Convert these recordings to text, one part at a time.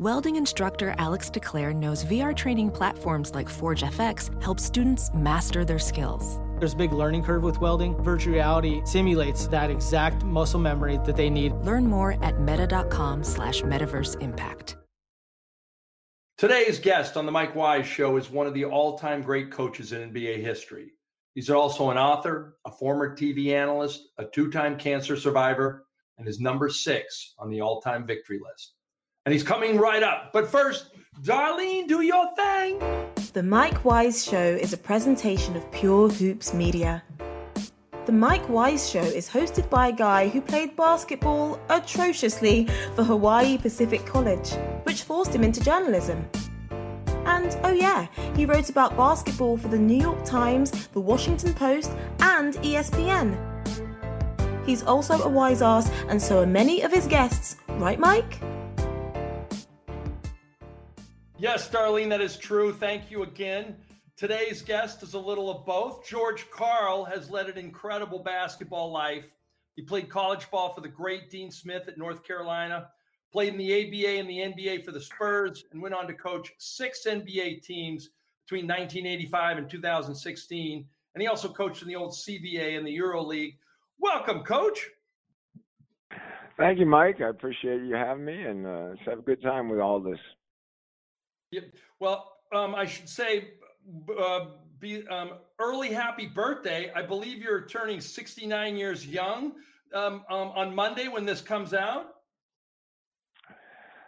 Welding instructor Alex DeClaire knows VR training platforms like Forge FX help students master their skills. There's a big learning curve with welding. Virtual reality simulates that exact muscle memory that they need. Learn more at meta.com slash metaverse impact. Today's guest on the Mike Wise Show is one of the all-time great coaches in NBA history. He's also an author, a former TV analyst, a two-time cancer survivor, and is number six on the all-time victory list. And he's coming right up. But first, Darlene, do your thing. The Mike Wise Show is a presentation of Pure Hoops Media. The Mike Wise Show is hosted by a guy who played basketball atrociously for Hawaii Pacific College, which forced him into journalism. And oh, yeah, he wrote about basketball for the New York Times, the Washington Post, and ESPN. He's also a wise ass, and so are many of his guests, right, Mike? Yes, Darlene, that is true. Thank you again. Today's guest is a little of both. George Karl has led an incredible basketball life. He played college ball for the great Dean Smith at North Carolina, played in the ABA and the NBA for the Spurs, and went on to coach six NBA teams between 1985 and 2016. And he also coached in the old CBA and the Euro League. Welcome, Coach. Thank you, Mike. I appreciate you having me, and uh, let's have a good time with all this. Yep. Well, um, I should say, uh, be um, early happy birthday. I believe you're turning 69 years young um, um, on Monday when this comes out.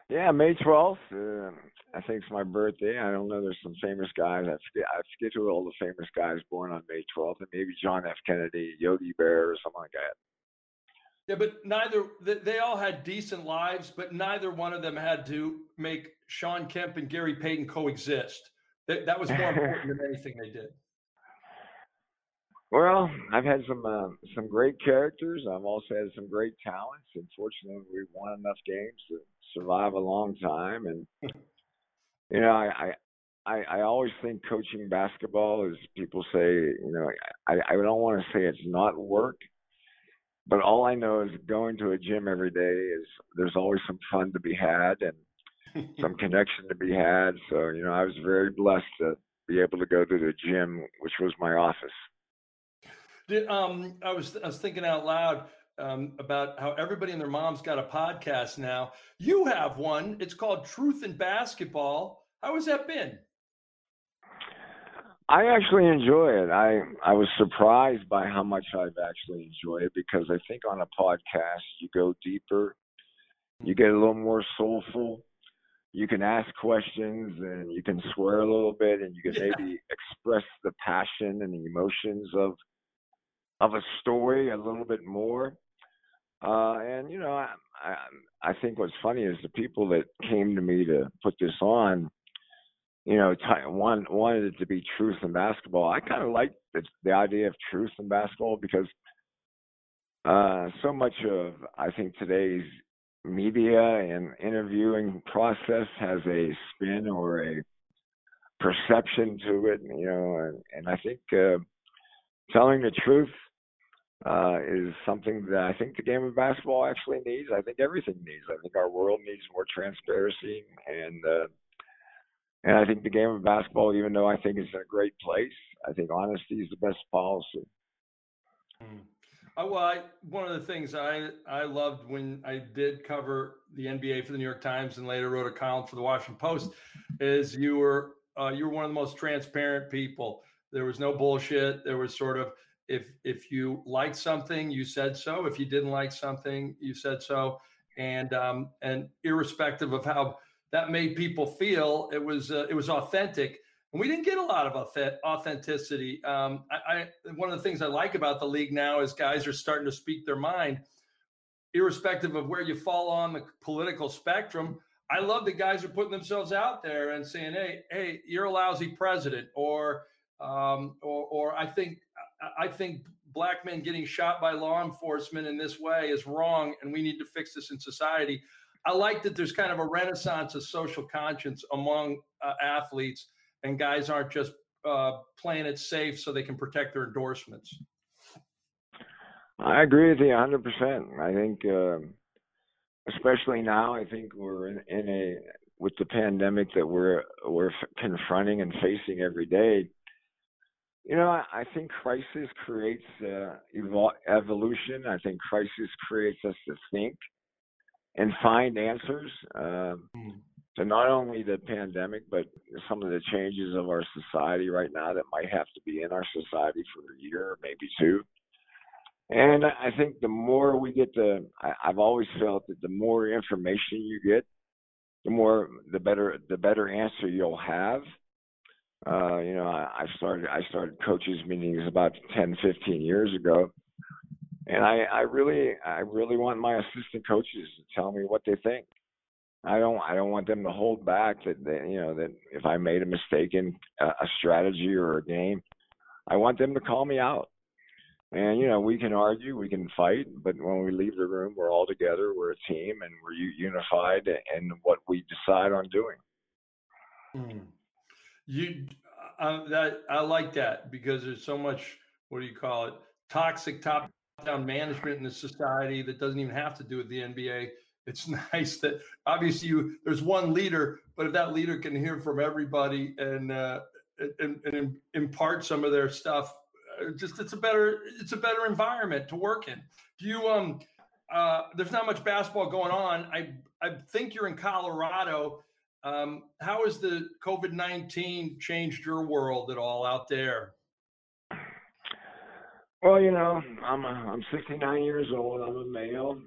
Yeah, May 12th. Uh, I think it's my birthday. I don't know. There's some famous guys. I forget, I all the famous guys born on May 12th, and maybe John F. Kennedy, Yogi Bear, or something like that. Yeah, but neither they all had decent lives, but neither one of them had to make Shawn Kemp and Gary Payton coexist. That, that was more important than anything they did. Well, I've had some uh, some great characters. I've also had some great talents. Unfortunately, we've won enough games to survive a long time. And you know, I I I always think coaching basketball is people say, you know, I I don't want to say it's not work but all I know is going to a gym every day is there's always some fun to be had and some connection to be had. So, you know, I was very blessed to be able to go to the gym, which was my office. Did, um, I was I was thinking out loud um, about how everybody and their mom's got a podcast now. You have one. It's called Truth in Basketball. How has that been? I actually enjoy it. I I was surprised by how much I've actually enjoyed it because I think on a podcast you go deeper, you get a little more soulful. You can ask questions and you can swear a little bit and you can yeah. maybe express the passion and the emotions of of a story a little bit more. Uh, and you know, I, I I think what's funny is the people that came to me to put this on you know, t- one wanted it to be truth in basketball. I kind of like the, the idea of truth in basketball because uh, so much of I think today's media and interviewing process has a spin or a perception to it, you know, and, and I think uh, telling the truth uh, is something that I think the game of basketball actually needs. I think everything needs. I think our world needs more transparency and uh, and I think the game of basketball, even though I think it's in a great place, I think honesty is the best policy. Uh, well, I, one of the things I I loved when I did cover the NBA for the New York Times and later wrote a column for the Washington Post is you were uh, you were one of the most transparent people. There was no bullshit. There was sort of if if you liked something, you said so. If you didn't like something, you said so. And um, and irrespective of how that made people feel it was uh, it was authentic. And we didn't get a lot of authenticity. Um, I, I, one of the things I like about the league now is guys are starting to speak their mind, irrespective of where you fall on the political spectrum. I love that guys are putting themselves out there and saying, "Hey, hey, you're a lousy president," or, um, or, or I think, I think black men getting shot by law enforcement in this way is wrong, and we need to fix this in society. I like that there's kind of a renaissance of social conscience among uh, athletes, and guys aren't just uh, playing it safe so they can protect their endorsements. I agree with you 100%. I think, uh, especially now, I think we're in, in a with the pandemic that we're we're confronting and facing every day, you know, I, I think crisis creates uh, evol- evolution. I think crisis creates us to think and find answers uh, mm. to not only the pandemic, but some of the changes of our society right now that might have to be in our society for a year, or maybe two. And I think the more we get the, I've always felt that the more information you get, the more, the better, the better answer you'll have. Uh, you know, I, I started, I started coaches meetings about 10, 15 years ago. And I, I really, I really want my assistant coaches to tell me what they think. I don't, I don't want them to hold back that, you know, that if I made a mistake in a, a strategy or a game, I want them to call me out and you know, we can argue, we can fight, but when we leave the room, we're all together. We're a team, and we're unified in what we decide on doing. Hmm. You uh, that I like that because there's so much. What do you call it? Toxic top-down management in the society that doesn't even have to do with the NBA. It's nice that obviously you there's one leader, but if that leader can hear from everybody and uh, and, and impart some of their stuff uh, just it's a better it's a better environment to work in. Do you um uh there's not much basketball going on. I I think you're in Colorado. Um, how has the COVID nineteen changed your world at all out there? Well, you know, I'm a, I'm 69 years old. I'm a male.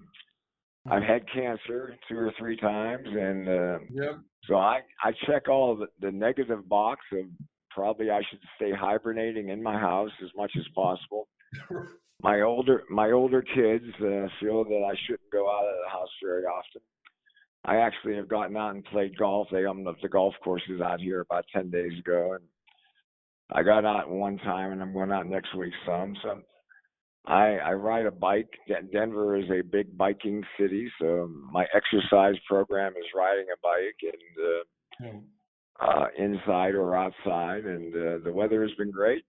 I've had cancer two or three times, and uh, yep. so I I check all the, the negative box of probably I should stay hibernating in my house as much as possible. my older my older kids uh, feel that I shouldn't go out of the house very often. I actually have gotten out and played golf. They opened up the golf courses out here about ten days ago, and I got out one time, and I'm going out next week some. So I I ride a bike. Denver is a big biking city, so my exercise program is riding a bike, and uh, hmm uh, inside or outside, and uh, the weather has been great.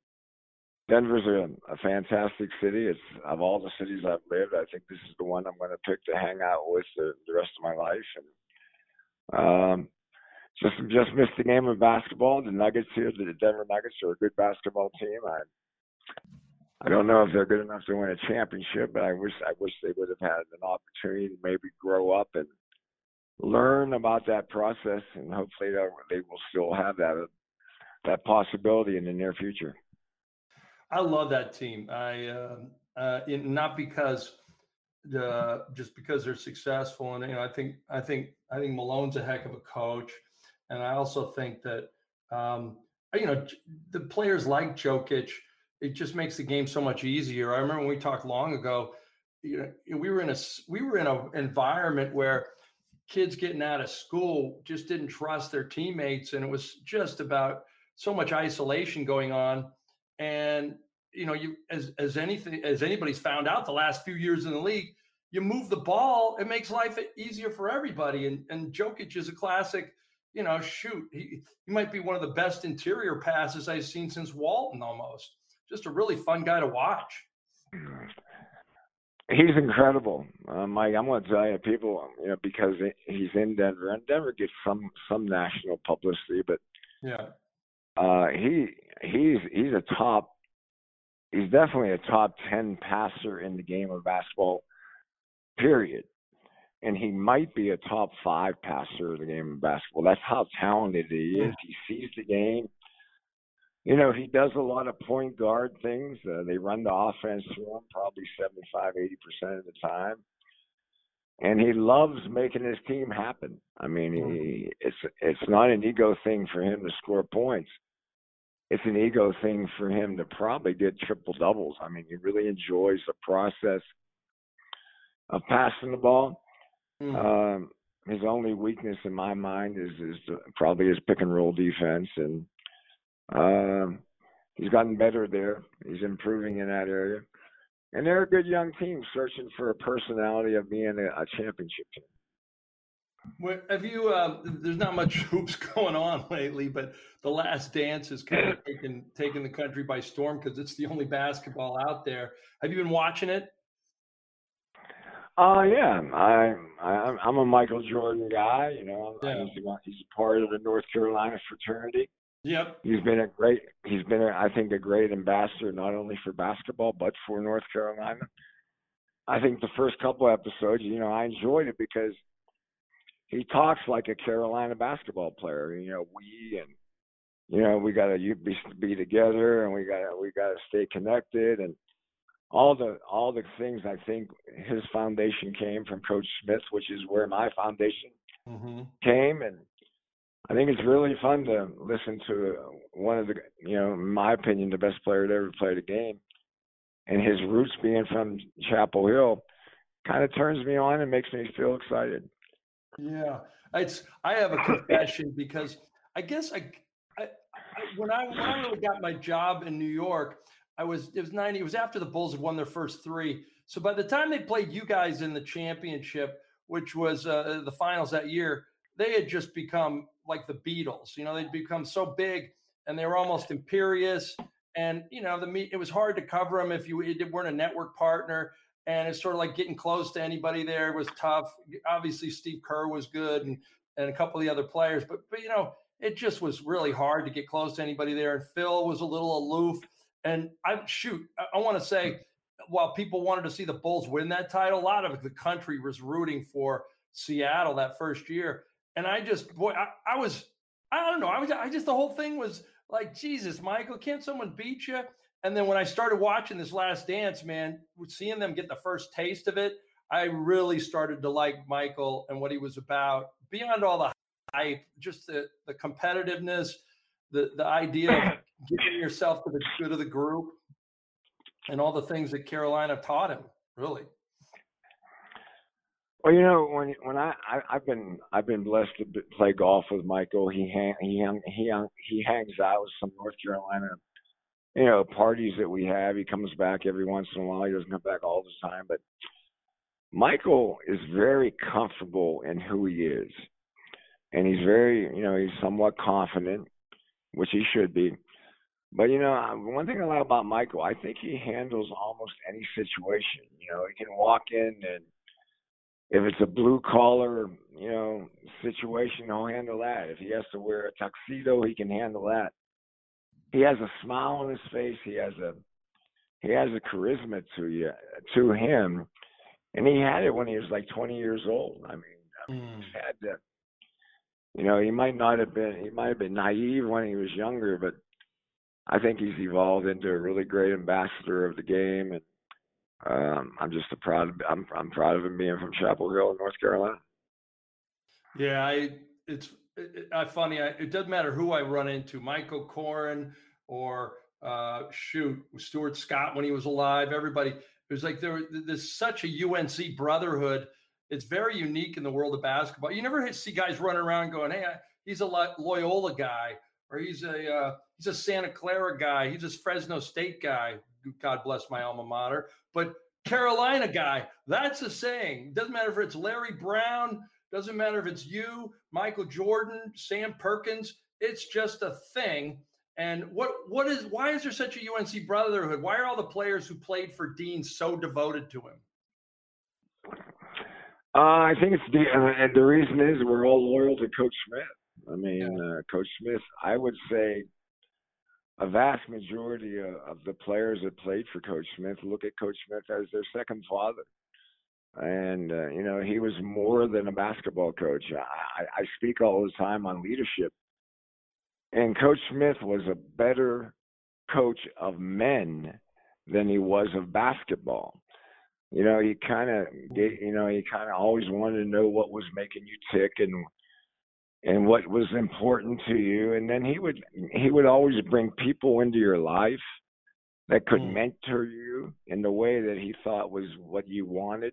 Denver's a, a fantastic city. It's of all the cities I've lived, I think this is the one I'm going to pick to hang out with the, the rest of my life. And um, just just missed the game of basketball. The Nuggets here, the Denver Nuggets are a good basketball team. I I don't know if they're good enough to win a championship, but I wish I wish they would have had an opportunity to maybe grow up and learn about that process, and hopefully they will still have that that possibility in the near future. I love that team. I uh, uh, not because the just because they're successful, and you know, I think I think I think Malone's a heck of a coach, and I also think that um, you know the players like Jokic. It just makes the game so much easier. I remember when we talked long ago. You know, we were in a we were in an environment where kids getting out of school just didn't trust their teammates and it was just about so much isolation going on and you know you as as anything as anybody's found out the last few years in the league you move the ball it makes life easier for everybody and and Jokic is a classic you know shoot he, he might be one of the best interior passes I've seen since Walton almost just a really fun guy to watch He's incredible, uh, Mike. I'm going to tell you, people, you know, because he's in Denver, and Denver gets some some national publicity, but yeah, uh, he he's he's a top. He's definitely a top ten passer in the game of basketball, period. And he might be a top five passer of the game of basketball. That's how talented he is. He sees the game you know, he does a lot of point guard things. Uh, they run the offense through him probably 75, 80% of the time. And he loves making his team happen. I mean, he, it's it's not an ego thing for him to score points. It's an ego thing for him to probably get triple doubles. I mean, he really enjoys the process of passing the ball. Um, his only weakness in my mind is is probably his pick and roll defense, and um, he's gotten better there. He's improving in that area. And they're a good young team searching for a personality of being a, a championship team. Well, have you? Uh, there's not much hoops going on lately, but the Last Dance has kind of taken taken the country by storm because it's the only basketball out there. Have you been watching it? Uh yeah, I, I I'm a Michael Jordan guy. You know, Yeah. he's, he's a part of the North Carolina fraternity. Yep. He's been a great. He's been, a, I think, a great ambassador not only for basketball but for North Carolina. I think the first couple episodes, you know, I enjoyed it because he talks like a Carolina basketball player. You know, we and you know we got to be be together and we got to we got to stay connected and all the all the things. I think his foundation came from Coach Smith, which is where my foundation Mm-hmm. came and I think it's really fun to listen to one of the, you know, in my opinion, the best player to ever play the game, and his roots being from Chapel Hill, kind of turns me on and makes me feel excited. Yeah, it's. I have a confession because I guess I, I, I when I when I really got my job in New York, I was it was ninety. It was after the Bulls had won their first three. So by the time they played you guys in the championship, which was uh, the finals that year, they had just become like the Beatles. You know, they'd become so big and they were almost imperious. And you know, the meet it was hard to cover them if you weren't a network partner. And it's sort of like getting close to anybody there was tough. Obviously, Steve Kerr was good, and and a couple of the other players, but but you know, it just was really hard to get close to anybody there. And Phil was a little aloof. And I shoot, I, I want to say, while people wanted to see the Bulls win that title, a lot of the country was rooting for Seattle that first year. And I just, boy, I, I was, I don't know, I was, I just, the whole thing was like, Jesus, Michael, can't someone beat you? And then when I started watching this last dance, man, seeing them get the first taste of it, I really started to like Michael and what he was about beyond all the hype, just the, the competitiveness, the, the idea giving yourself to the good of the group and all the things that Carolina taught him, really. Well, you know, when when I, I I've been I've been blessed to play golf with Michael. He hang, he hung, he he hangs out with some North Carolina, you know, parties that we have. He comes back every once in a while. He doesn't come back all the time, but Michael is very comfortable in who he is, and he's very you know he's somewhat confident, which he should be. But you know, uh, one thing I like about Michael, I think he handles almost any situation. You know, he can walk in and if it's a blue collar, you know, situation, he'll handle that. If he has to wear a tuxedo, he can handle that. He has a smile on his face. He has a he has a charisma to you to him, and he had it when he was like 20 years old. I mean, I mean he's had that. You know, he might not have been he might have been naive when he was younger, but I think he's evolved into a really great ambassador of the game and um, I'm just proud. I'm I'm proud of him being from Chapel Hill, North Carolina. Yeah, I it's it, I funny. I, it doesn't matter who I run into, Michael Corin or uh, shoot Stuart Scott when he was alive. Everybody it was like there. There's such a UNC brotherhood. It's very unique in the world of basketball. You never see guys running around going, "Hey, he's a Loyola guy," or "He's a uh, he's a Santa Clara guy," "He's a Fresno State guy." God bless my alma mater. But Carolina guy, that's a saying. Doesn't matter if it's Larry Brown, doesn't matter if it's you, Michael Jordan, Sam Perkins. It's just a thing. And what what is why is there such a UNC brotherhood? Why are all the players who played for Dean so devoted to him? Uh, I think it's the uh, and the reason is we're all loyal to Coach Smith. I mean, yeah. uh, Coach Smith. I would say a vast majority of, of, the players that played for Coach Smith look at Coach Smith as their second father. And, uh, you know, he was more than a basketball coach. I, I speak all the time on leadership. And Coach Smith was a better coach of men than he was of basketball. You know, he kind of, you know, he kind of always wanted to know what was making you tick and and what was important to you and then he would he would always bring people into your life that could mm. mentor you in the way that he thought was what you wanted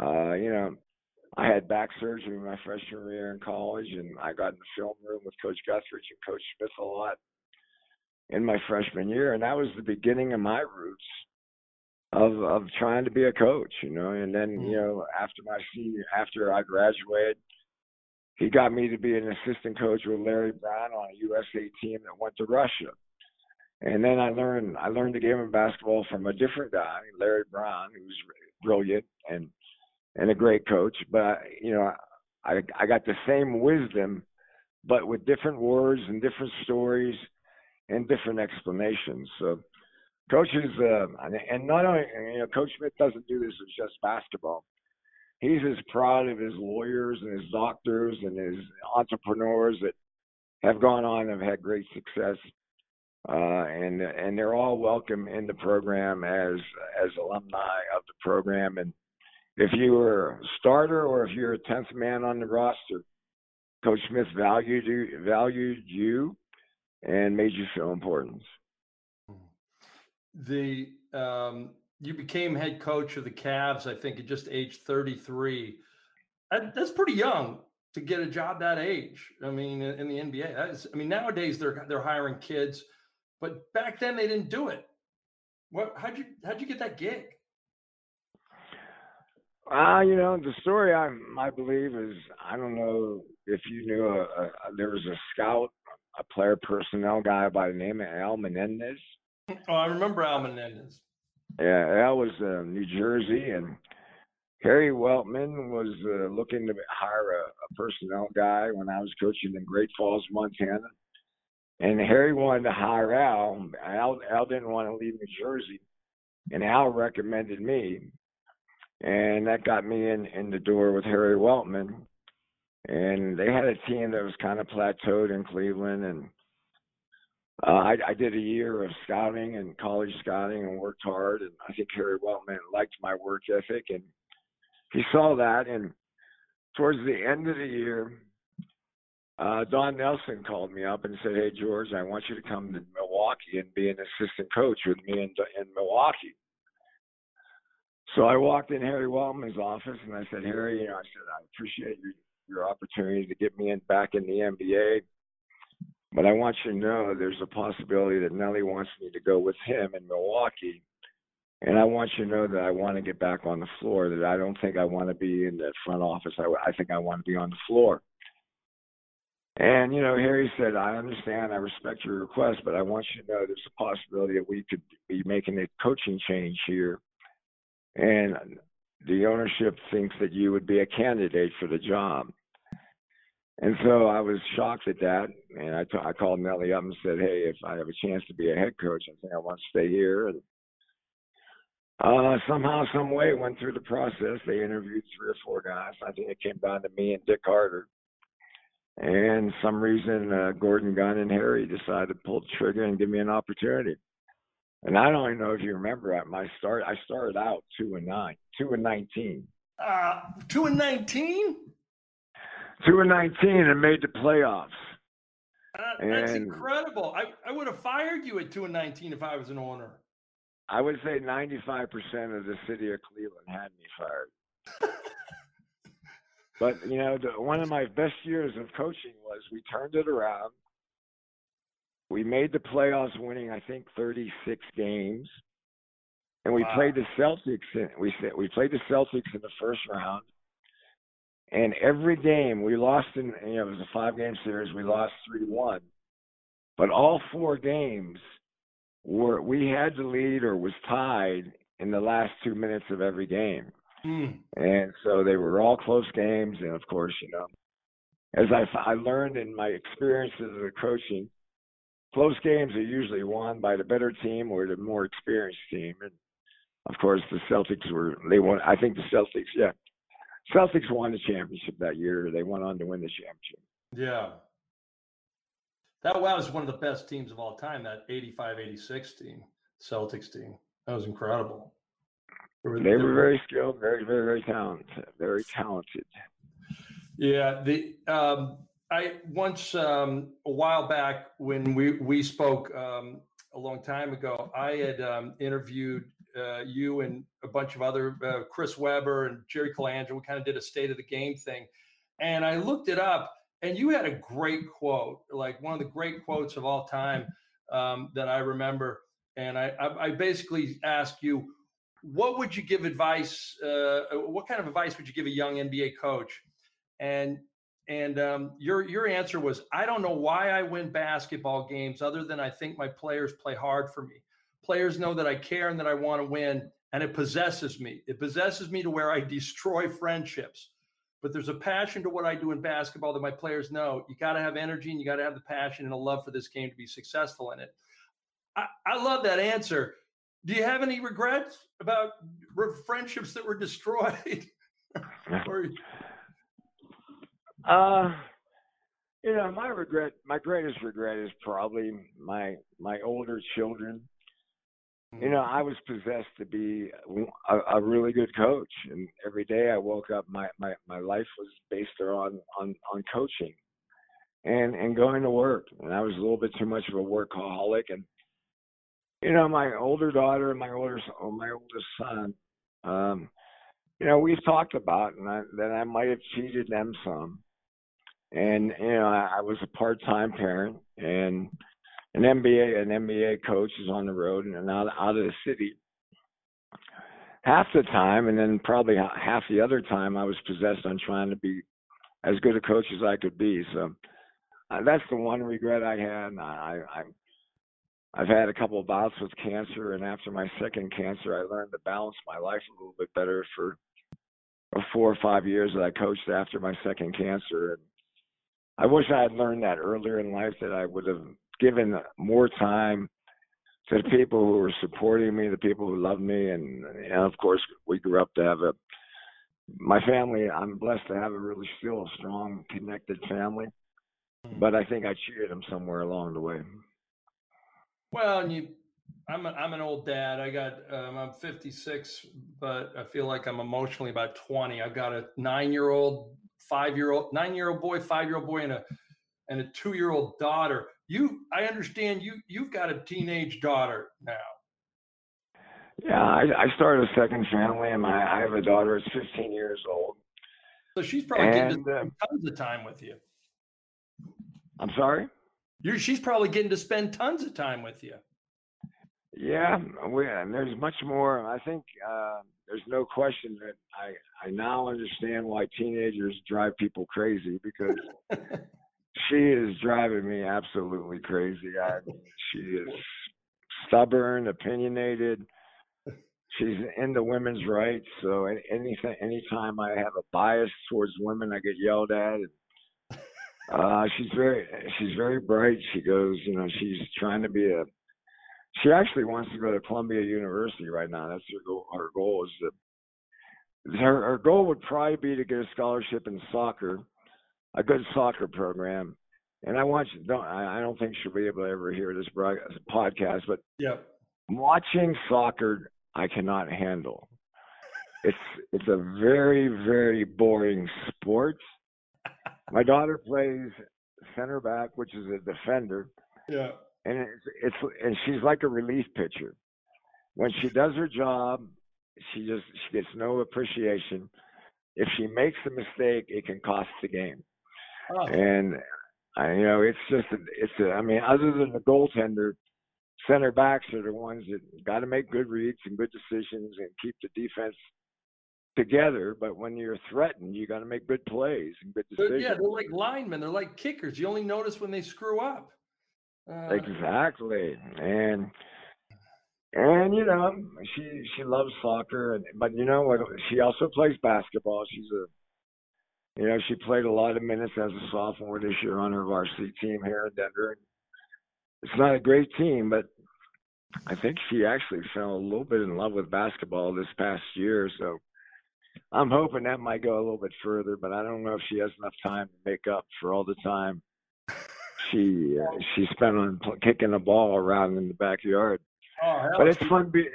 uh you know i had back surgery my freshman year in college and i got in the film room with coach guthridge and coach smith a lot in my freshman year and that was the beginning of my roots of of trying to be a coach you know and then mm. you know after my senior after i graduated he got me to be an assistant coach with Larry Brown on a USA team that went to Russia. And then I learned I learned the game of basketball from a different guy, Larry Brown, who's brilliant and and a great coach. But you know, I I got the same wisdom, but with different words and different stories and different explanations. So coaches, uh, and not only you know, Coach Smith doesn't do this with just basketball. He's as proud of his lawyers and his doctors and his entrepreneurs that have gone on and have had great success. Uh, and and they're all welcome in the program as as alumni of the program. And if you were a starter or if you're a tenth man on the roster, Coach Smith valued you valued you and made you feel important. The um, you became head coach of the Cavs, I think, at just age 33. That's pretty young to get a job that age. I mean, in the NBA, is, I mean, nowadays they're they're hiring kids, but back then they didn't do it. What? How'd you how'd you get that gig? Uh, you know, the story I I believe is I don't know if you knew a, a, there was a scout, a player personnel guy by the name of Al Menendez. Oh, I remember Al Menendez. Yeah, Al was uh, New Jersey, and Harry Weltman was uh, looking to hire a, a personnel guy when I was coaching in Great Falls, Montana. And Harry wanted to hire Al. Al, Al didn't want to leave New Jersey, and Al recommended me, and that got me in in the door with Harry Weltman. And they had a team that was kind of plateaued in Cleveland, and uh, I, I did a year of scouting and college scouting and worked hard. And I think Harry Weltman liked my work ethic, and he saw that. And towards the end of the year, uh, Don Nelson called me up and said, "Hey George, I want you to come to Milwaukee and be an assistant coach with me in, in Milwaukee." So I walked in Harry Weltman's office and I said, "Harry, you know, I said I appreciate your your opportunity to get me in back in the NBA." But I want you to know there's a possibility that Nelly wants me to go with him in Milwaukee. And I want you to know that I want to get back on the floor, that I don't think I want to be in the front office. I, I think I want to be on the floor. And, you know, Harry said, I understand, I respect your request, but I want you to know there's a possibility that we could be making a coaching change here. And the ownership thinks that you would be a candidate for the job. And so I was shocked at that, and I, t- I called Nellie up and said, "Hey, if I have a chance to be a head coach, I think I want to stay here." And uh, somehow, some way, went through the process. They interviewed three or four guys. I think it came down to me and Dick Carter. And some reason, uh, Gordon Gund and Harry decided to pull the trigger and give me an opportunity. And I don't even know if you remember at my start. I started out two and nine, two and nineteen. Uh, two and nineteen two and nineteen and made the playoffs. Uh, that's and incredible. I, I would have fired you at two and nineteen if I was an owner. I would say ninety five percent of the city of Cleveland had me fired. but you know, the, one of my best years of coaching was we turned it around. We made the playoffs, winning I think thirty six games, and we wow. played the Celtics. In, we we played the Celtics in the first round and every game we lost in, you know, it was a five game series. We lost 3 1. But all four games were, we had to lead or was tied in the last two minutes of every game. Mm. And so they were all close games. And of course, you know, as I, I learned in my experiences of coaching, close games are usually won by the better team or the more experienced team. And of course, the Celtics were, they won, I think the Celtics, yeah, Celtics won the championship that year. They went on to win the championship. Yeah. That was one of the best teams of all time, that 85 86 team, Celtics team. That was incredible. They were, they were very skilled, very, very, very talented, very talented. Yeah. The, um, I once, um, a while back when we, we spoke um, a long time ago, I had um, interviewed uh, you and a bunch of other uh, Chris Webber and Jerry Colangelo. Kind of did a state of the game thing, and I looked it up, and you had a great quote, like one of the great quotes of all time um, that I remember. And I, I, I basically asked you, what would you give advice? Uh, what kind of advice would you give a young NBA coach? And and um, your your answer was, I don't know why I win basketball games, other than I think my players play hard for me. Players know that I care and that I want to win, and it possesses me. It possesses me to where I destroy friendships. But there's a passion to what I do in basketball that my players know. You got to have energy and you got to have the passion and a love for this game to be successful in it. I, I love that answer. Do you have any regrets about friendships that were destroyed? or... Uh, you know, my regret, my greatest regret is probably my my older children you know, I was possessed to be a, a really good coach, and every day I woke up, my my my life was based on on on coaching, and and going to work. And I was a little bit too much of a workaholic, and you know, my older daughter and my older oh, my oldest son, um, you know, we've talked about, and I, that I might have cheated them some, and you know, I, I was a part time parent, and an NBA an NBA coach is on the road and out out of the city half the time, and then probably half the other time I was possessed on trying to be as good a coach as I could be. So uh, that's the one regret I had. I, I I've had a couple of bouts with cancer, and after my second cancer, I learned to balance my life a little bit better for four or five years that I coached after my second cancer. And I wish I had learned that earlier in life that I would have given more time to the people who were supporting me, the people who loved me, and, and of course we grew up to have a my family. I'm blessed to have a really still strong, connected family, hmm. but I think I cheated them somewhere along the way. Well, and you, I'm a, I'm an old dad. I got um, I'm 56, but I feel like I'm emotionally about 20. I've got a nine year old, five year old, nine year old boy, five year old boy, and a and a two year old daughter. You i understand you you've got a teenage daughter now. Yeah i, I started a second family and my i have a daughter that's 15 years old. So she's probably and, getting to spend uh, tons of time with you. I'm sorry? You're she's probably getting to spend tons of time with you. Yeah we, and there's much more i think uh, there's no question that i i now understand why teenagers drive people crazy because she is driving me absolutely crazy. I she is stubborn, opinionated. She's into women's rights, so anything, anytime I have a bias towards women, I get yelled at. Uh, she's very, she's very bright. She goes, you know, she's trying to be a. She actually wants to go to Columbia University right now. That's her goal. Her goal is to. Her, her goal would probably be to get a scholarship in soccer a good soccer program. And I want you don't I don't think she'll be able to ever hear this uh, podcast, but yeah, watching soccer I cannot handle. It's it's a very very boring sport. My daughter plays center back, which is a defender. Yeah. And it's it's and she's like a relief pitcher. When she does her job, she just she gets no appreciation. If she makes a mistake, it can cost the game. Oh. And I, you know, it's just it's. A, I mean, other than the goaltender, center backs are the ones that got to make good reads and good decisions and keep the defense together. But when you're threatened, you got to make good plays and good decisions. yeah, they're like linemen. They're like kickers. You only notice when they screw up. Uh, exactly, and and you know she she loves soccer, and but you know what? She also plays basketball. She's a you know, she played a lot of minutes as a sophomore this year on her varsity team here in Denver. It's not a great team, but I think she actually fell a little bit in love with basketball this past year. So I'm hoping that might go a little bit further, but I don't know if she has enough time to make up for all the time she uh, she spent on kicking the ball around in the backyard. Oh, but it's fun. Be,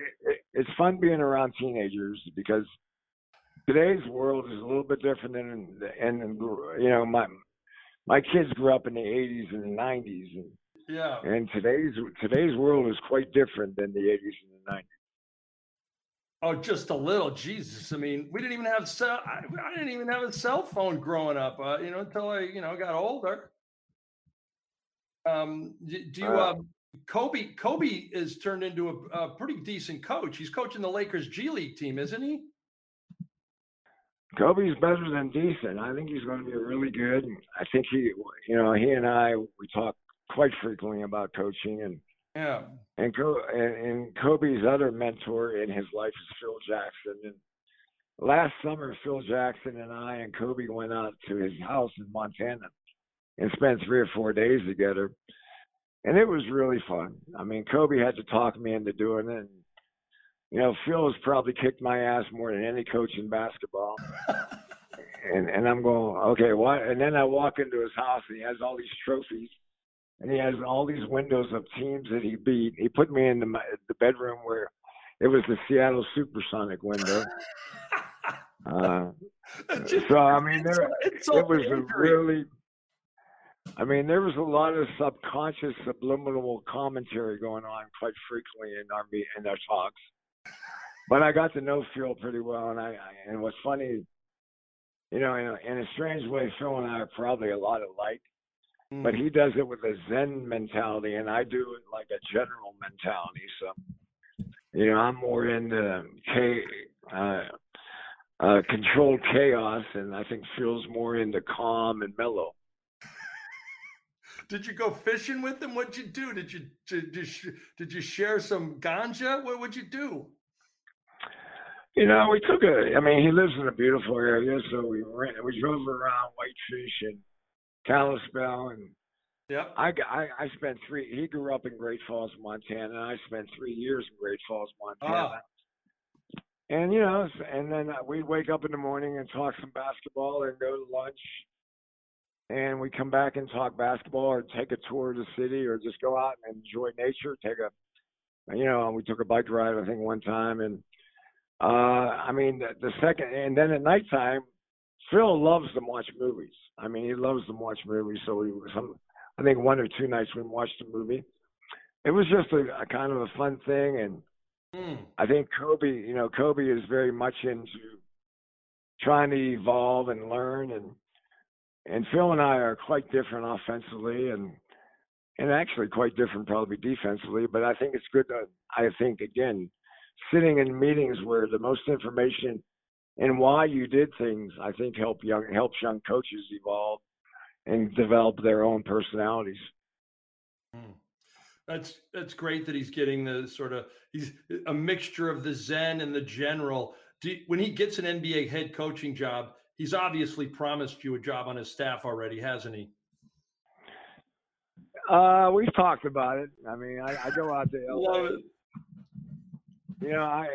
it's fun being around teenagers because today's world is a little bit different than and you know my my kids grew up in the 80s and the 90s and yeah. and today's today's world is quite different than the 80s and the 90s oh just a little. Jesus. I mean we didn't even have cell i, I didn't even have a cell phone growing up uh, you know until i you know got older. Um do, do you uh, um coby coby is turned into a, a pretty decent coach. He's coaching the lakers g league team isn't he Coby's better than decent. I think he's going to be really good. I think he, you know, he and I we talk quite frequently about coaching, and Yeah. And, Co- and, and Coby's other mentor in his life is Phil Jackson. And last summer, Phil Jackson and I and Coby went out to his house in Montana and spent three or four days together. And it was really fun. I mean, Coby had to talk me into doing it. And, you know, Phil has probably kicked my ass more than any coach in basketball. and and I'm going, okay, what? And then I walk into his house and he has all these trophies and he has all these windows of teams that he beat. He put me in the, the bedroom where it was the Seattle Supersonic window. Uh, so I mean, there, it was a really. I mean, there was a lot of subconscious, subliminal commentary going on quite frequently in our in our talks. But I got to know Phil pretty well, and I, I and what's funny, you know, in a, in a strange way, Phil and I are probably a lot alike but Mm. he does it with a Zen mentality, and I do it like a general mentality. So, you know, I'm more into K, uh, uh, controlled chaos, and I think Phil's more into calm and mellow. Did you go fishing with him? What'd you do? Did you did you, did you share some ganja? What would you do? You know, we took a. I mean, he lives in a beautiful area, so we ran, we drove around Whitefish and Kalispell, and Yep. I, I I spent three. He grew up in Great Falls, Montana, and I spent three years in Great Falls, Montana. And you know, and then uh, we'd wake up in the morning and talk some basketball, and go to lunch, and we come back and talk basketball, or take a tour of the city, or just go out and enjoy nature. Take a, you know, we took a bike ride I think one time, and uh, I mean the, the second, and then at nighttime, Phil loves to watch movies. I mean, he loves to watch movies. So we some, I think one or two nights we watched a movie. It was just a, a kind of a fun thing, and Mm. I think Coby, you know, Coby is very much into trying to evolve and learn, and and Phil and I are quite different offensively, and and actually quite different probably defensively. But I think it's good to, I think again, sitting in meetings where the most information and why you did things, I think help young helps young coaches evolve and develop their own personalities. Mm. That's that's great that he's getting the sort of he's a mixture of the Zen and the general. Do, when he gets an NBA head coaching job, he's obviously promised you a job on his staff already, hasn't he? Uh, we've talked about it. I mean, I, I go out to LA. You know, I,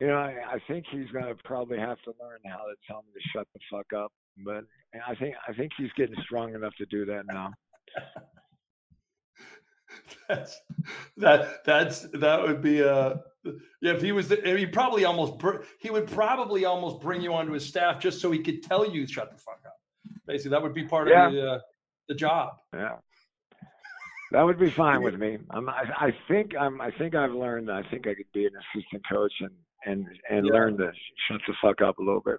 you know, I, I think he's gonna probably have to learn how to tell me to shut the fuck up. But I think I think he's getting strong enough to do that now. That's that that's that would be uh yeah if he was the, he probably almost br- he would probably almost bring you onto his staff just so he could tell you shut the fuck up. Basically, that would be part Yeah. of the uh, the job. Yeah, that would be fine with me. I'm, I, I think I'm. I think I've learned. I think I could be an assistant coach and and and Yeah. learn to shut the fuck up a little bit.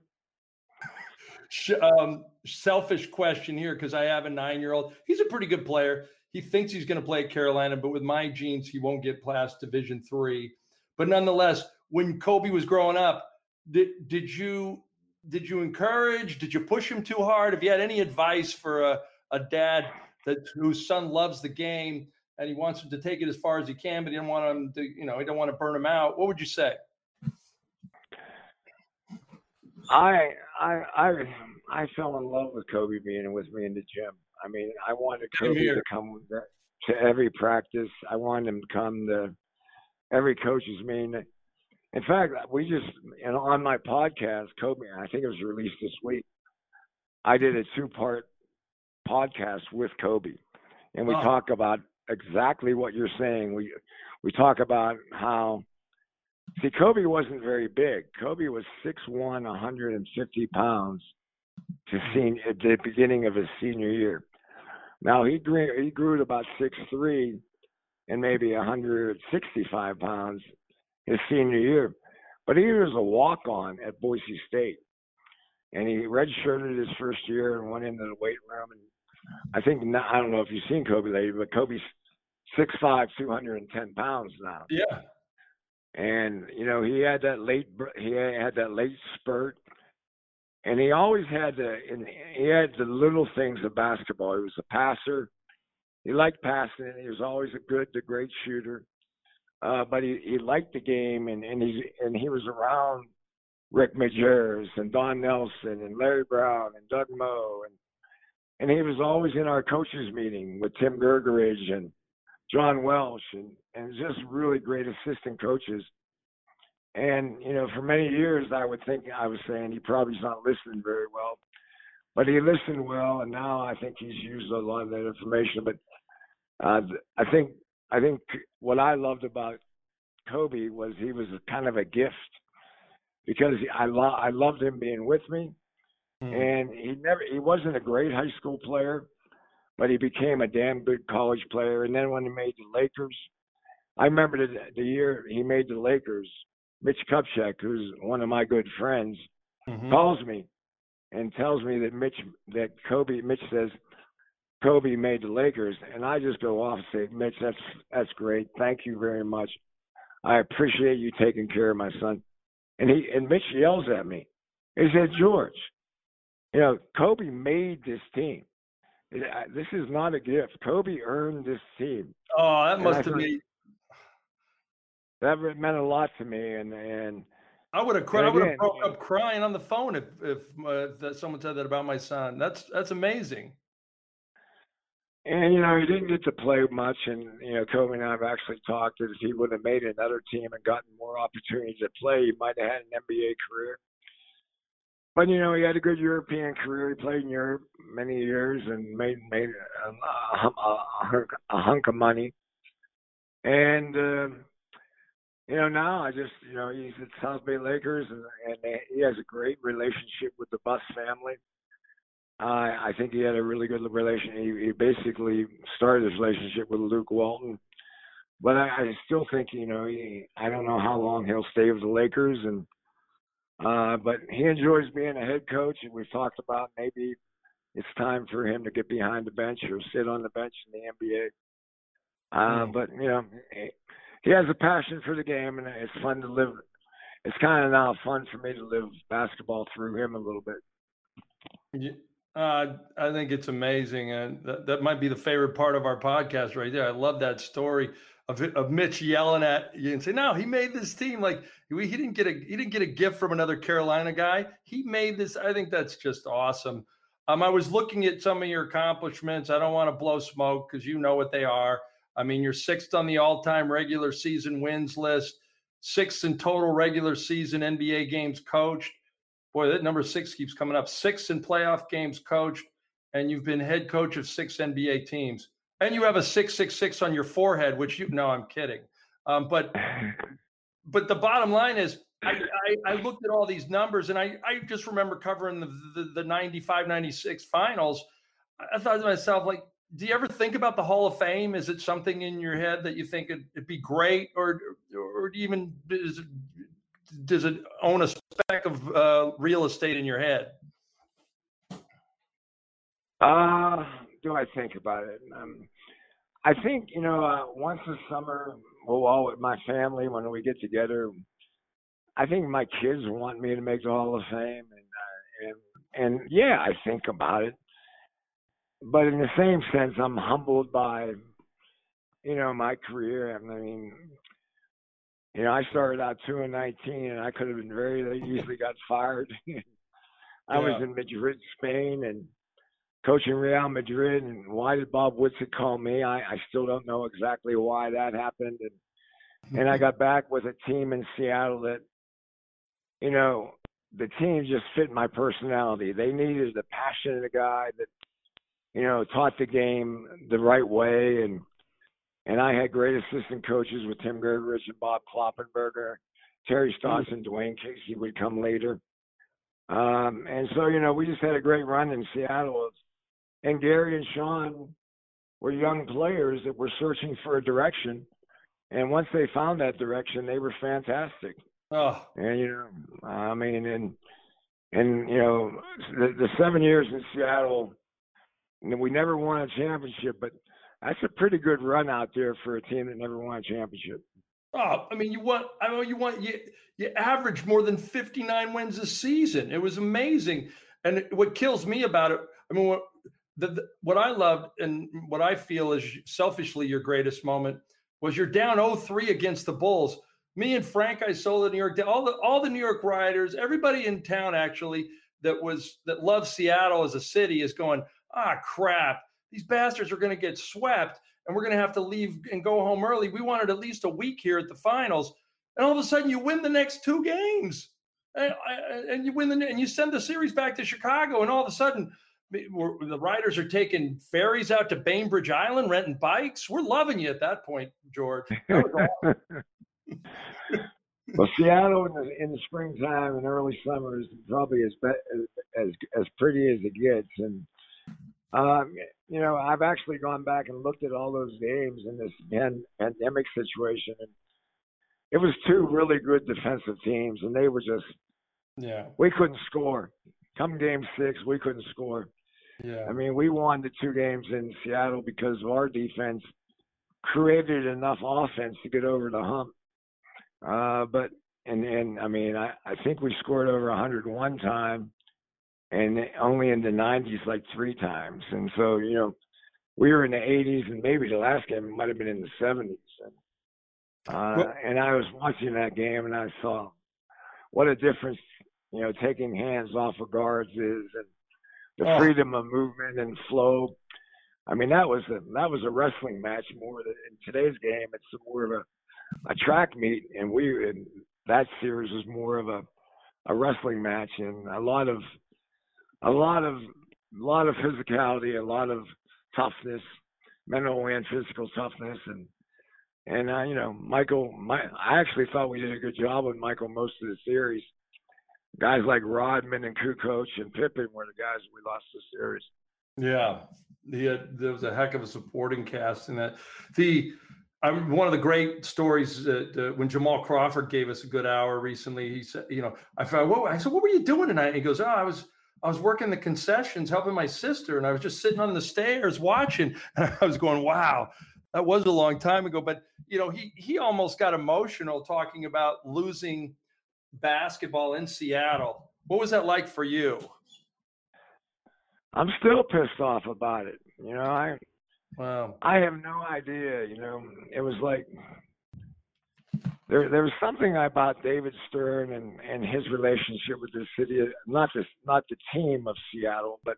Um, selfish question here because I have a nine year old. He's a pretty good player. He thinks he's going to play at Carolina, but with my genes, he won't get past Division three. But nonetheless, when Coby was growing up, did did you did you encourage? Did you push him too hard? Have you had any advice for a, a dad that whose son loves the game and he wants him to take it as far as he can, but he don't want him to, you know, he don't want to burn him out? What would you say? I I I I fell in love with Coby being with me in the gym. I mean, I wanted Coby to come to every practice. I wanted him to come to every coach's meeting. In fact, we just and on my podcast, Coby. I think it was released this week. I did a two-part podcast with Coby, and we Wow. talk about exactly what you're saying. We we talk about how See, Coby wasn't very big. Coby was 6'1", 150 pounds to mm-hmm. senior, at the beginning of his senior year. Now he grew he grew to about 6'3", and maybe 165 pounds his senior year, but he was a walk on at Boise State, and he redshirted his first year and went into the weight room. And I think now, I don't know if you've seen Coby lately, but Coby's 6'5", 210 pounds now Yeah. and you know he had that late he had that late spurt and he always had the and he had the little things of basketball he was a passer he liked passing. He was always a good to great shooter. Uh, but he, he liked the game, and and he and he was around Rick Majerus and Don Nelson and Larry Brown and Doug Moe, and and he was always in our coaches meeting with Tim Grgurich and John Welsh, and and just really great assistant coaches. And you know, for many years, I would think I was saying he probably's not listening very well, but he listened well, and now I think he's used a lot of that information. But uh, I think I think what I loved about Coby was he was kind of a gift because I lo- I loved him being with me, mm. and he never he wasn't a great high school player, but he became a damn good college player. And then when he made the Lakers, I remember the, the year he made the Lakers. Mitch Kupchak, who's one of my good friends, mm-hmm. calls me and tells me that Mitch that Coby Mitch says Coby made the Lakers, and I just go off and say, Mitch, that's that's great. Thank you very much. I appreciate you taking care of my son. And he and Mitch yells at me. He said, George, you know, Coby made this team. This is not a gift. Coby earned this team. Oh, that must have been. That meant a lot to me, and and I would have cried. I would have broke up crying on the phone if if, uh, if someone said that about my son. That's that's amazing. And you know, he didn't get to play much, and you know, Coby and I have actually talked that if he would have made another team and gotten more opportunities to play, he might have had an NBA career. But you know, he had a good European career. He played in Europe many years and made made a, a, a, a hunk of money. And uh, you know, now I just you know he's at South Bay Lakers, and, and he has a great relationship with the Buss family. I I think he had a really good relation. He, he basically started his relationship with Luke Walton, but I, I still think you know he, I don't know how long he'll stay with the Lakers, and uh, but he enjoys being a head coach, and we've talked about maybe it's time for him to get behind the bench or sit on the bench in the NBA. Uh, mm. But you know, he, he has a passion for the game, and it's fun to live. It's kind of now fun for me to live basketball through him a little bit. Uh, I think it's amazing, and that, that might be the favorite part of our podcast right there. I love that story of, of Mitch yelling at you and say, "No, he made this team. Like he didn't get a he didn't get a gift from another Carolina guy. He made this. I think that's just awesome." Um, I was looking at some of your accomplishments. I don't want to blow smoke because you know what they are. I mean, you're sixth on the all-time regular season wins list, sixth in total regular season NBA games coached boy, that number six keeps coming up. Six in playoff games coached, and you've been head coach of six NBA teams. And you have a six six six on your forehead, which you no, I'm kidding. Um, but but the bottom line is I, I, I, looked at all these numbers and I, I just remember covering the, the, the 95 96 finals. I thought to myself, like, do you ever think about the Hall of Fame? Is it something in your head that you think it'd, it'd be great, or or even is it, does it own a speck of uh, real estate in your head? Uh, do I think about it? Um, I think you know, uh, once a summer, we'll all with my family when we get together. I think my kids want me to make the Hall of Fame, and uh, and and yeah, I think about it. But in the same sense, I'm humbled by, you know, my career. I mean, you know, I started out two and nineteen, and I could have been very easily got fired. I yeah. was in Madrid, Spain, and coaching Real Madrid. And why did Bob Whitsitt call me? I, I still don't know exactly why that happened. And and I got back with a team in Seattle that, you know, the team just fit my personality. They needed a passionate guy that, you know, taught the game the right way and and I had great assistant coaches with Tim Grgurich and Bob Kloppenberger, Terry mm-hmm. Stotts and Dwane Casey would come later. Um, and so, you know, we just had a great run in Seattle. And Gary and Shawn were young players that were searching for a direction. And once they found that direction, they were fantastic. Oh. And, you know, I mean, and, and, you know, the, the seven years in Seattle, we never won a championship, but that's a pretty good run out there for a team that never won a championship. Oh, I mean, you want I know you want you you average more than 59 wins a season. It was amazing. And what kills me about it, I mean, what, the, the, what I loved and what I feel is selfishly your greatest moment was you're down 0-3 against the Bulls. Me and Frank Isola, New York, all the all the New York Riders, everybody in town actually that was that loves Seattle as a city is going, ah crap, these bastards are going to get swept and we're going to have to leave and go home early. We wanted at least a week here at the finals, and all of a sudden you win the next two games, and, and you win the and you send the series back to Chicago, and all of a sudden the riders are taking ferries out to Bainbridge Island, renting bikes. We're loving you at that point, George. That well, Seattle in the, in the springtime and early summer is probably as as as pretty as it gets, and um, you know I've actually gone back and looked at all those games in this pan- pandemic situation, and it was two really good defensive teams, and they were just yeah we couldn't score. Come game six, we couldn't score. Yeah. I mean, we won the two games in Seattle because our defense created enough offense to get over the hump. Uh, but and and I mean, I I think we scored over 101 time, and only in the 90s like three times. And so you know, we were in the 80s, and maybe the last game might have been in the 70s. And uh, well, and I was watching that game, and I saw what a difference you know taking hands off of guards is, and the oh. freedom of movement and flow. I mean, that was a that was a wrestling match more than in today's game. It's more of a a track meet, and we and that series was more of a a wrestling match, and a lot of a lot of a lot of physicality, a lot of toughness, mental and physical toughness, and and uh, you know, Michael, my, I actually thought we did a good job with Michael most of the series guys like Rodman and Kukoc and Pippen were the guys we lost the series. Yeah, had, there was a heck of a supporting cast in that. The I'm one of the great stories that uh, when Jamal Crawford gave us a good hour recently. He said, you know, I thought, what I said, what were you doing tonight? And he goes, oh, I was. I was working the concessions, helping my sister, and I was just sitting on the stairs watching. And I was going, "Wow, that was a long time ago." But you know, he he almost got emotional talking about losing basketball in Seattle. What was that like for you? I'm still pissed off about it. You know, I wow. I have no idea, you know. It was like there there was something about David Stern and and his relationship with the city not just not the team of Seattle, but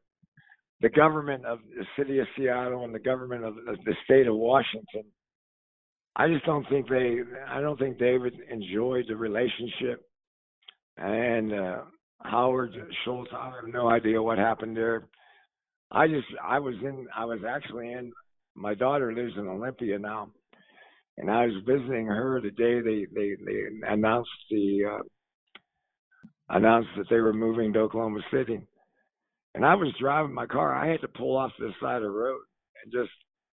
the government of the city of Seattle and the government of the state of Washington. I just don't think they I don't think David enjoyed the relationship and uh, Howard Schultz. I have no idea what happened there. I just I was in I was actually in. My daughter lives in Olympia now, and I was visiting her the day they they they announced the uh, announced that they were moving to Oklahoma City, and I was driving my car. I had to pull off the side of the road and just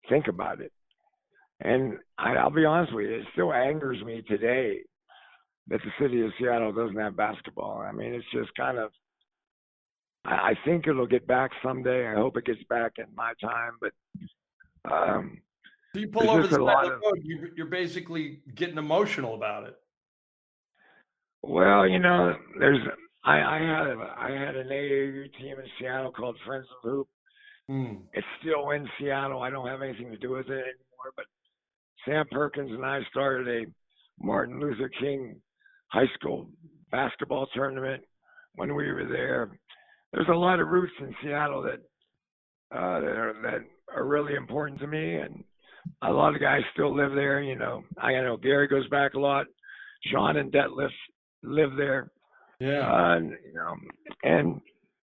think about it. And I, I'll be honest with you, it still angers me today that the city of Seattle doesn't have basketball. I mean, it's just kind of. I, think it'll get back someday. I hope it gets back in my time, but. Um, so you pull over the side of the road, you, you're basically getting emotional about it. Well, you know, there's I, I had a, I had an AAU team in Seattle called Friends of Hoop. Mm. It's still in Seattle. I don't have anything to do with it anymore. But Sam Perkins and I started a Martin Luther King high school basketball tournament when we were there. There's a lot of roots in Seattle that uh, that are that are really important to me, and a lot of guys still live there. You know, I know Gary goes back a lot. Shawn and Detlef live there. Yeah. Uh, and, you know, and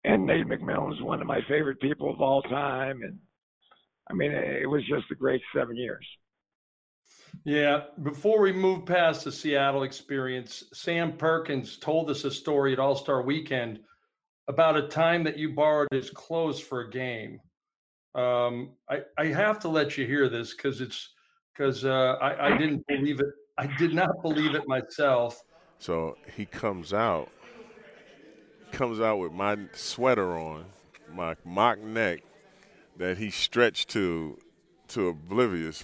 and Nate McMillan is one of my favorite people of all time, and I mean, it was just a great seven years. Yeah. Before we move past the Seattle experience, Sam Perkins told us a story at All Star Weekend about a time that you borrowed his clothes for a game. Um, I, I have to let you hear this because it's because uh, I, I didn't believe it. I did not believe it myself. So he comes out, comes out with my sweater on, my mock neck that he stretched to to oblivious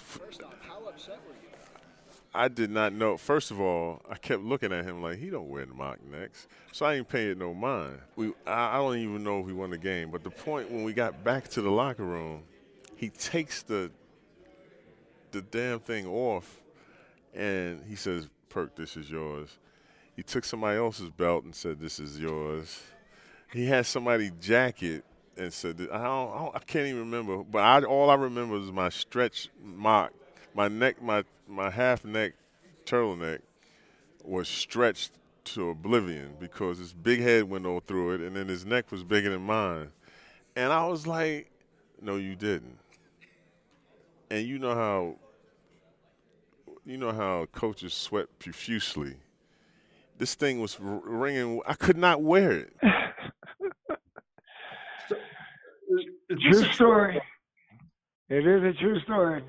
I did not know. First of all, I kept looking at him like he don't wear the mock necks, so I ain't paying no mind. We, I, I don't even know if we won the game. But the point when we got back to the locker room, he takes the the damn thing off, and he says, "Perk, this is yours." He took somebody else's belt and said, "This is yours." He had somebody jacket and said, I, don't, I, don't, I can't even remember, but I, all I remember is my stretch mock, my neck, my my half neck turtleneck was stretched to oblivion because his big head went all through it, and then his neck was bigger than mine, and I was like, "No, you didn't." And you know how you know how coaches sweat profusely. This thing was ringing. I could not wear it. it's true story. It is a true story.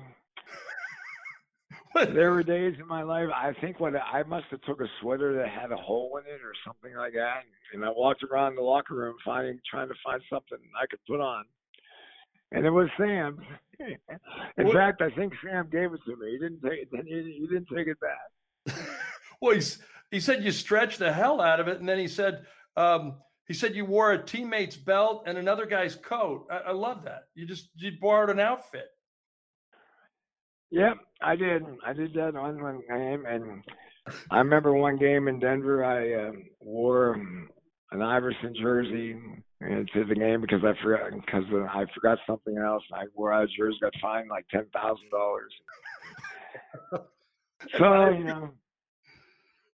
there were days in my life. I think what I must have took a sweater that had a hole in it or something like that, and I walked around the locker room finding, trying to find something I could put on, and it was Sam. In what? fact, I think Sam gave it to me. He didn't take it. He, he didn't take it back. well, he's, he said you stretched the hell out of it, and then he said. Um, he said you wore a teammate's belt and another guy's coat. I, I love that. You just you borrowed an outfit. Yep, I did. I did that on one game, and I remember one game in Denver. I uh, wore an Iverson jersey into the game because I forgot because I forgot something else. I wore out a jersey, got fined like ten thousand dollars. so you know.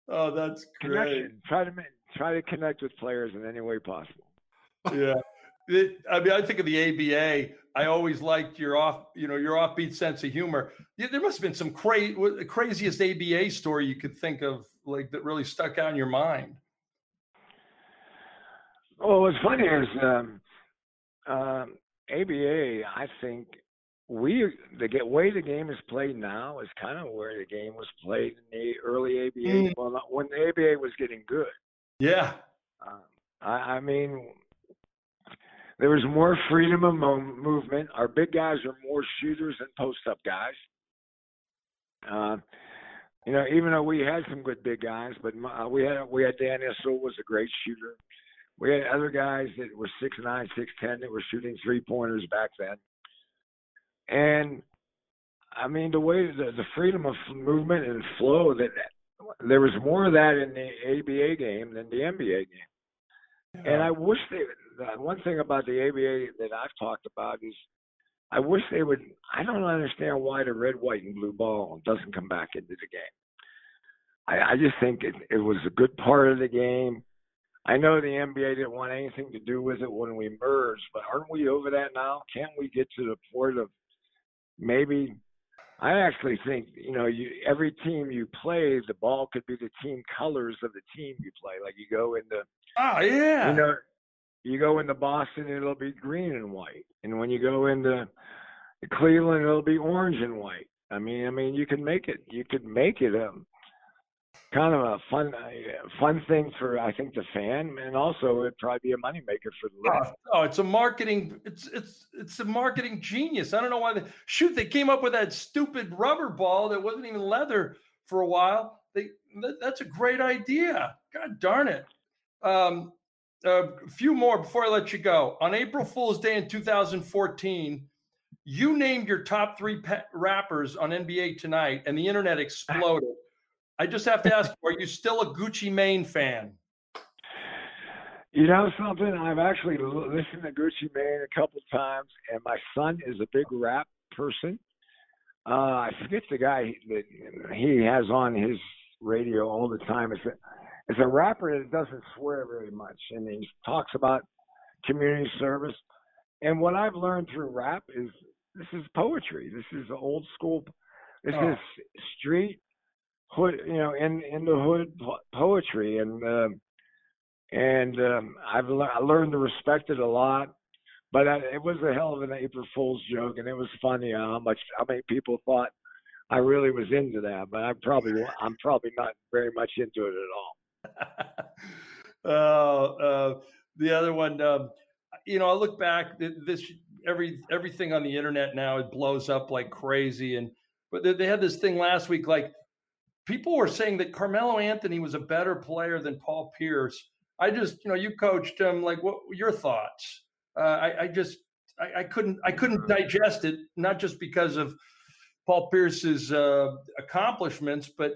Oh, that's great. Try to make try to connect with players in any way possible. Yeah. It, I mean, I think of the ABA. I always liked your off, you know, your offbeat sense of humor. There must have been some crazy, craziest ABA story you could think of, like that really stuck out in your mind. Well, what's funny is um, um, ABA. I think we the way the game is played now is kind of where the game was played in the early ABA. Mm. Well, when the ABA was getting good. Yeah. Uh, I, I mean, there was more freedom of mo- movement. Our big guys are more shooters than post-up guys. Uh, you know, even though we had some good big guys, but uh, we had we had Dan Issel was a great shooter. We had other guys that were six nine, six ten that were shooting three pointers back then. And I mean, the way the, the freedom of movement and flow that there was more of that in the ABA game than the NBA game. Yeah. And I wish they. The one thing about the ABA that I've talked about is, I wish they would. I don't understand why the red, white, and blue ball doesn't come back into the game. I, I just think it, it was a good part of the game. I know the NBA didn't want anything to do with it when we merged, but aren't we over that now? Can't we get to the point of maybe I actually think you know you every team you play, the ball could be the team colors of the team you play. Like you go into oh yeah, you know, you go into Boston, it'll be green and white, and when you go into Cleveland, it'll be orange and white. I mean, I mean, you can make it. You could make it um, kind of a fun fun thing for I think the fan, and also it'd probably be a moneymaker for the league. Oh, oh, it's a marketing it's it's it's a marketing genius. I don't know why they shoot they came up with that stupid rubber ball that wasn't even leather for a while. They that, that's a great idea. God darn it. Um, a few more before I let you go. On April Fool's Day in 2014, you named your top three rappers on NBA Tonight, and the internet exploded. I just have to ask, are you still a Gucci Mane fan? You know something? I've actually listened to Gucci Mane a couple times, and my son is a big rap person. Uh, I forget the guy that he has on his radio all the time. It's a, it's a rapper that doesn't swear very much, and he talks about community service. And what I've learned through rap is this is poetry. This is old school. This oh. is street hood, you know, in in the hood poetry, and uh, and um, I've le- I learned to respect it a lot. But I, it was a hell of an April Fool's joke, and it was funny how much how many people thought I really was into that. But I'm probably I'm probably not very much into it at all. Uh, uh, the other one, um, you know, I look back. This every everything on the internet now it blows up like crazy, and but they, they had this thing last week like people were saying that Carmelo Anthony was a better player than Paul Pierce. I just, you know, you coached him. Like, what your thoughts? Uh, I, I, just, I, I, couldn't, I couldn't digest it. Not just because of Paul Pierce's uh, accomplishments, but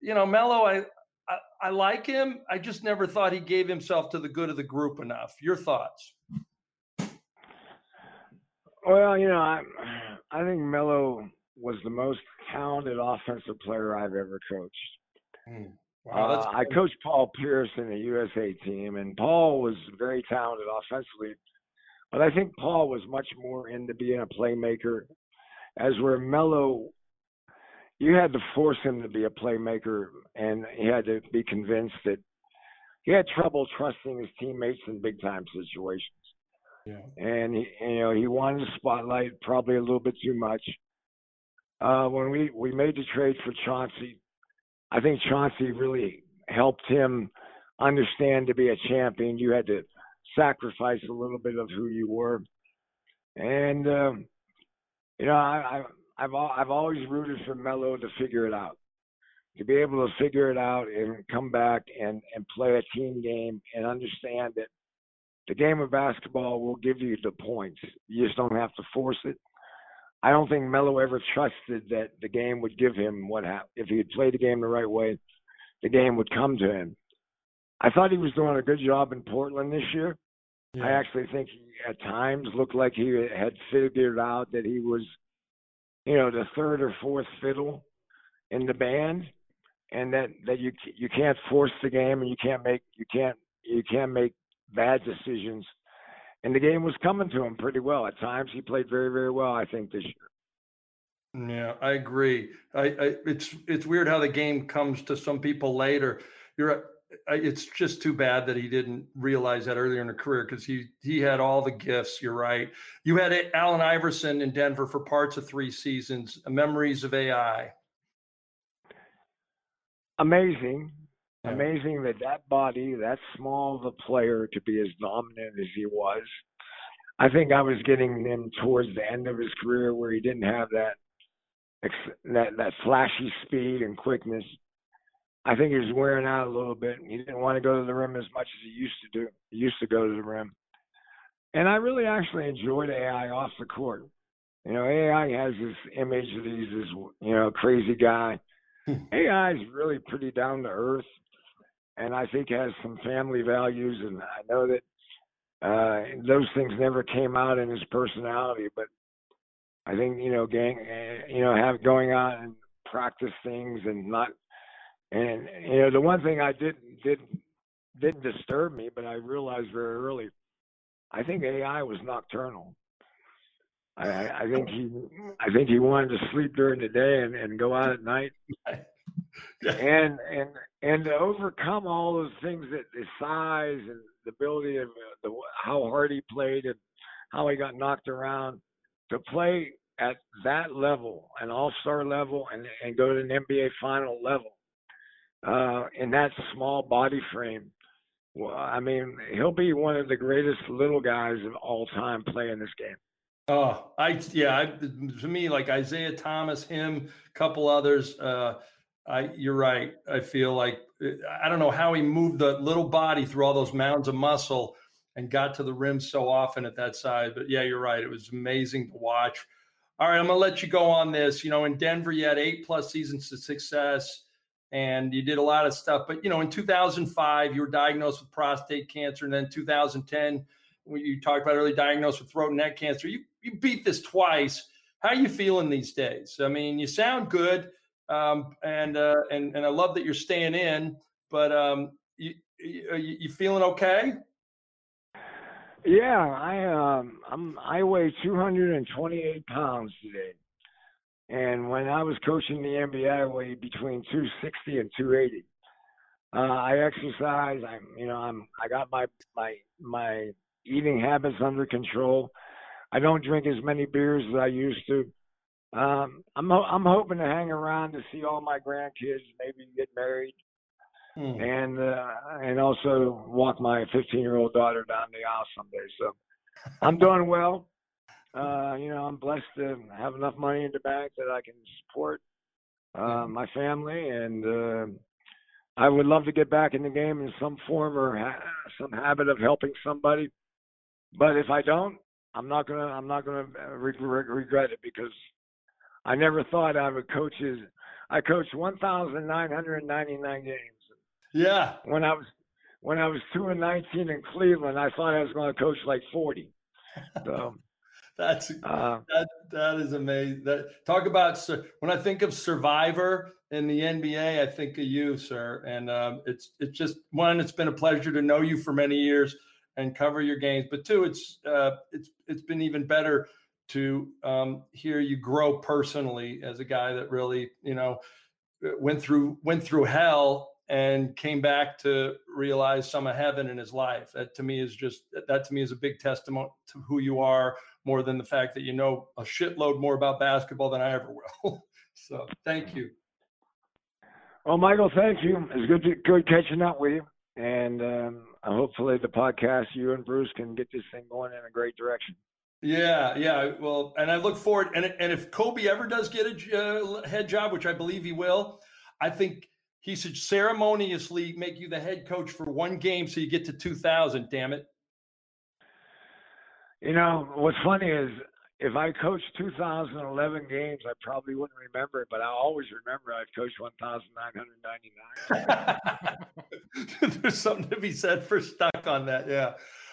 you know, Melo, I, I, like him. I just never thought he gave himself to the good of the group enough. Your thoughts? Well, you know, I, I think Melo was the most talented offensive player I've ever coached. Mm. Wow, uh, I coached Paul Pierce in the USA team, and Paul was very talented offensively. But I think Paul was much more into being a playmaker, as where Melo, you had to force him to be a playmaker, and he had to be convinced that he had trouble trusting his teammates in big time situations. Yeah. And he, you know, he wanted the spotlight probably a little bit too much. Uh, when we we made the trade for Chauncey, I think Chauncey really helped him understand to be a champion. You had to sacrifice a little bit of who you were, and um, you know, I, I I've I've always rooted for Melo to figure it out, to be able to figure it out and come back and and play a team game and understand that the game of basketball will give you the points. You just don't have to force it. I don't think Melo ever trusted that the game would give him what happened. If he had played the game the right way, the game would come to him. I thought he was doing a good job in Portland this year. Yeah. I actually think he at times looked like he had figured out that he was, you know, the third or fourth fiddle in the band, and that that you you can't force the game and you can't make you can't you can't make bad decisions and the game was coming to him pretty well. At times, he played very, very well. I think this year. Yeah, I agree. I, I it's it's weird how the game comes to some people later. You're it's just too bad that he didn't realize that earlier in the career because he he had all the gifts. You're right. You had Allen Iverson in Denver for parts of three seasons. Memories of AI. Amazing, yeah. Amazing that that body, that small of a player, to be as dominant as he was. I think I was getting him towards the end of his career where he didn't have that that that flashy speed and quickness. I think he was wearing out a little bit. He didn't want to go to the rim as much as he used to do. He used to go to the rim. And I really actually enjoyed AI off the court. You know, AI has this image that he's this, you know, crazy guy. AI is really pretty down to earth and I think has some family values. And I know that uh, those things never came out in his personality, but I think you know, gang, uh, you know, have going on and practice things and not. And you know, the one thing I didn't didn't didn't disturb me, but I realized very early, I think AI was nocturnal. I, I think he, I think he wanted to sleep during the day and, and go out at night. and and and to overcome all those things that the size and the ability of uh, the how hard he played and how he got knocked around to play at that level, an all-star level, and and go to an NBA final level uh, in that small body frame. Well, I mean, he'll be one of the greatest little guys of all time playing this game. Oh, I yeah, I, to me like Isaiah Thomas, him, couple others. Uh, I, you're right. I feel like uh, I don't know how he moved the little body through all those mounds of muscle and got to the rim so often at that side. But yeah, you're right. It was amazing to watch. All right, I'm gonna let you go on this. You know, in Denver, you had eight plus seasons of success, and you did a lot of stuff. But you know, in 2005, you were diagnosed with prostate cancer, and then 2010, when you talked about early diagnosed with throat and neck cancer. You you beat this twice. How are you feeling these days? I mean, you sound good um, and uh, and and I love that you're staying in. But um, you, you, you feeling okay? Yeah, I um I'm I weigh 228 pounds today, and when I was coaching the NBA, I weighed between 260 and 280. Uh, I exercise. I'm you know I'm I got my my my eating habits under control. I don't drink as many beers as I used to. Um, I'm I'm hoping to hang around to see all my grandkids, maybe get married, hmm. and uh, and also walk my 15 year old daughter down the aisle someday. So I'm doing well. Uh, you know, I'm blessed to have enough money in the bank that I can support uh, my family, and uh, I would love to get back in the game in some form or ha- some habit of helping somebody. But if I don't, I'm not gonna I'm not gonna re- re- regret it because I never thought I would coach. His, I coached 1,999 games. Yeah. When I was when I was two and 19 in Cleveland, I thought I was going to coach like 40. So that's uh, that that is amazing. That talk about when I think of Survivor in the NBA, I think of you, sir. And um, it's it's just one. It's been a pleasure to know you for many years and cover your games. But two, it's uh, it's it's been even better to um, hear you grow personally as a guy that really you know went through went through hell and came back to realize some of heaven in his life. That to me is just that to me is a big testament to who you are, more than the fact that you know a shitload more about basketball than I ever will. so thank you. Well, Michael, thank you. It's good to, good catching up with you, and um, hopefully the podcast you and Bruce can get this thing going in a great direction. Yeah, yeah. Well, and I look forward. And and if Coby ever does get a uh, head job, which I believe he will, I think he should ceremoniously make you the head coach for one game so you get to 2000 damn it you know what's funny is if i coached 2011 games i probably wouldn't remember it but i always remember i've coached 1999 there's something to be said for stuck on that yeah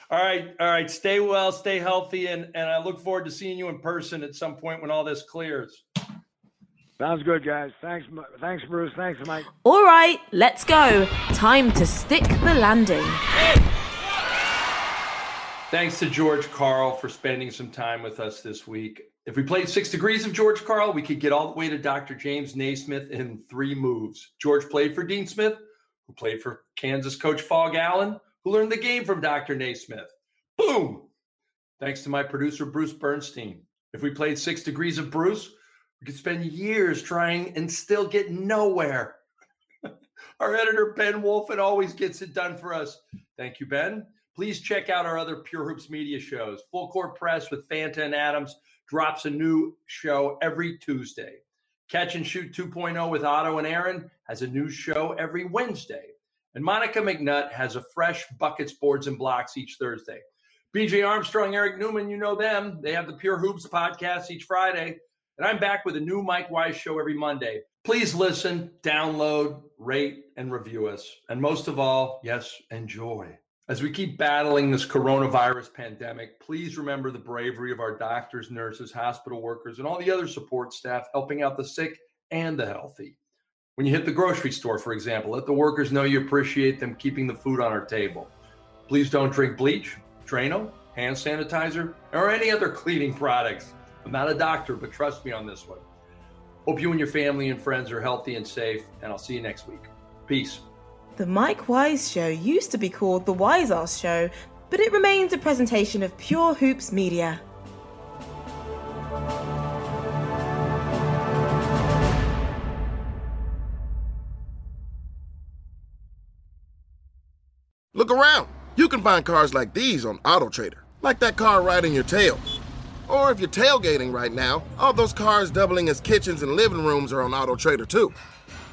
all right all right stay well stay healthy and and i look forward to seeing you in person at some point when all this clears Sounds good, guys. Thanks, thanks, Bruce. Thanks, Mike. All right, let's go. Time to stick the landing. Thanks to George Karl for spending some time with us this week. If we played six degrees of George Karl, we could get all the way to Dr. James Naismith in three moves. George played for Dean Smith, who played for Kansas coach Phog Allen, who learned the game from Dr. Naismith. Boom! Thanks to my producer, Bruce Bernstein. If we played six degrees of Bruce, we could spend years trying and still get nowhere. our editor, Ben Wolfen, always gets it done for us. Thank you, Ben. Please check out our other Pure Hoops media shows. Full Court Press with Fanta and Adams drops a new show every Tuesday. Catch and Shoot 2.0 with Otto and Aaron has a new show every Wednesday. And Monica McNutt has a fresh buckets, boards, and blocks each Thursday. BJ Armstrong, Eric Newman, you know them. They have the Pure Hoops podcast each Friday. And I'm back with a new Mike Wise show every Monday. Please listen, download, rate, and review us. And most of all, yes, enjoy. As we keep battling this coronavirus pandemic, please remember the bravery of our doctors, nurses, hospital workers, and all the other support staff helping out the sick and the healthy. When you hit the grocery store, for example, let the workers know you appreciate them keeping the food on our table. Please don't drink bleach, Drano, hand sanitizer, or any other cleaning products. I'm not a doctor, but trust me on this one. Hope you and your family and friends are healthy and safe, and I'll see you next week. Peace. The Mike Wise Show used to be called The Wise Ass Show, but it remains a presentation of Pure Hoops Media. Look around. You can find cars like these on AutoTrader, like that car riding your tail. Or if you're tailgating right now, all those cars doubling as kitchens and living rooms are on AutoTrader too.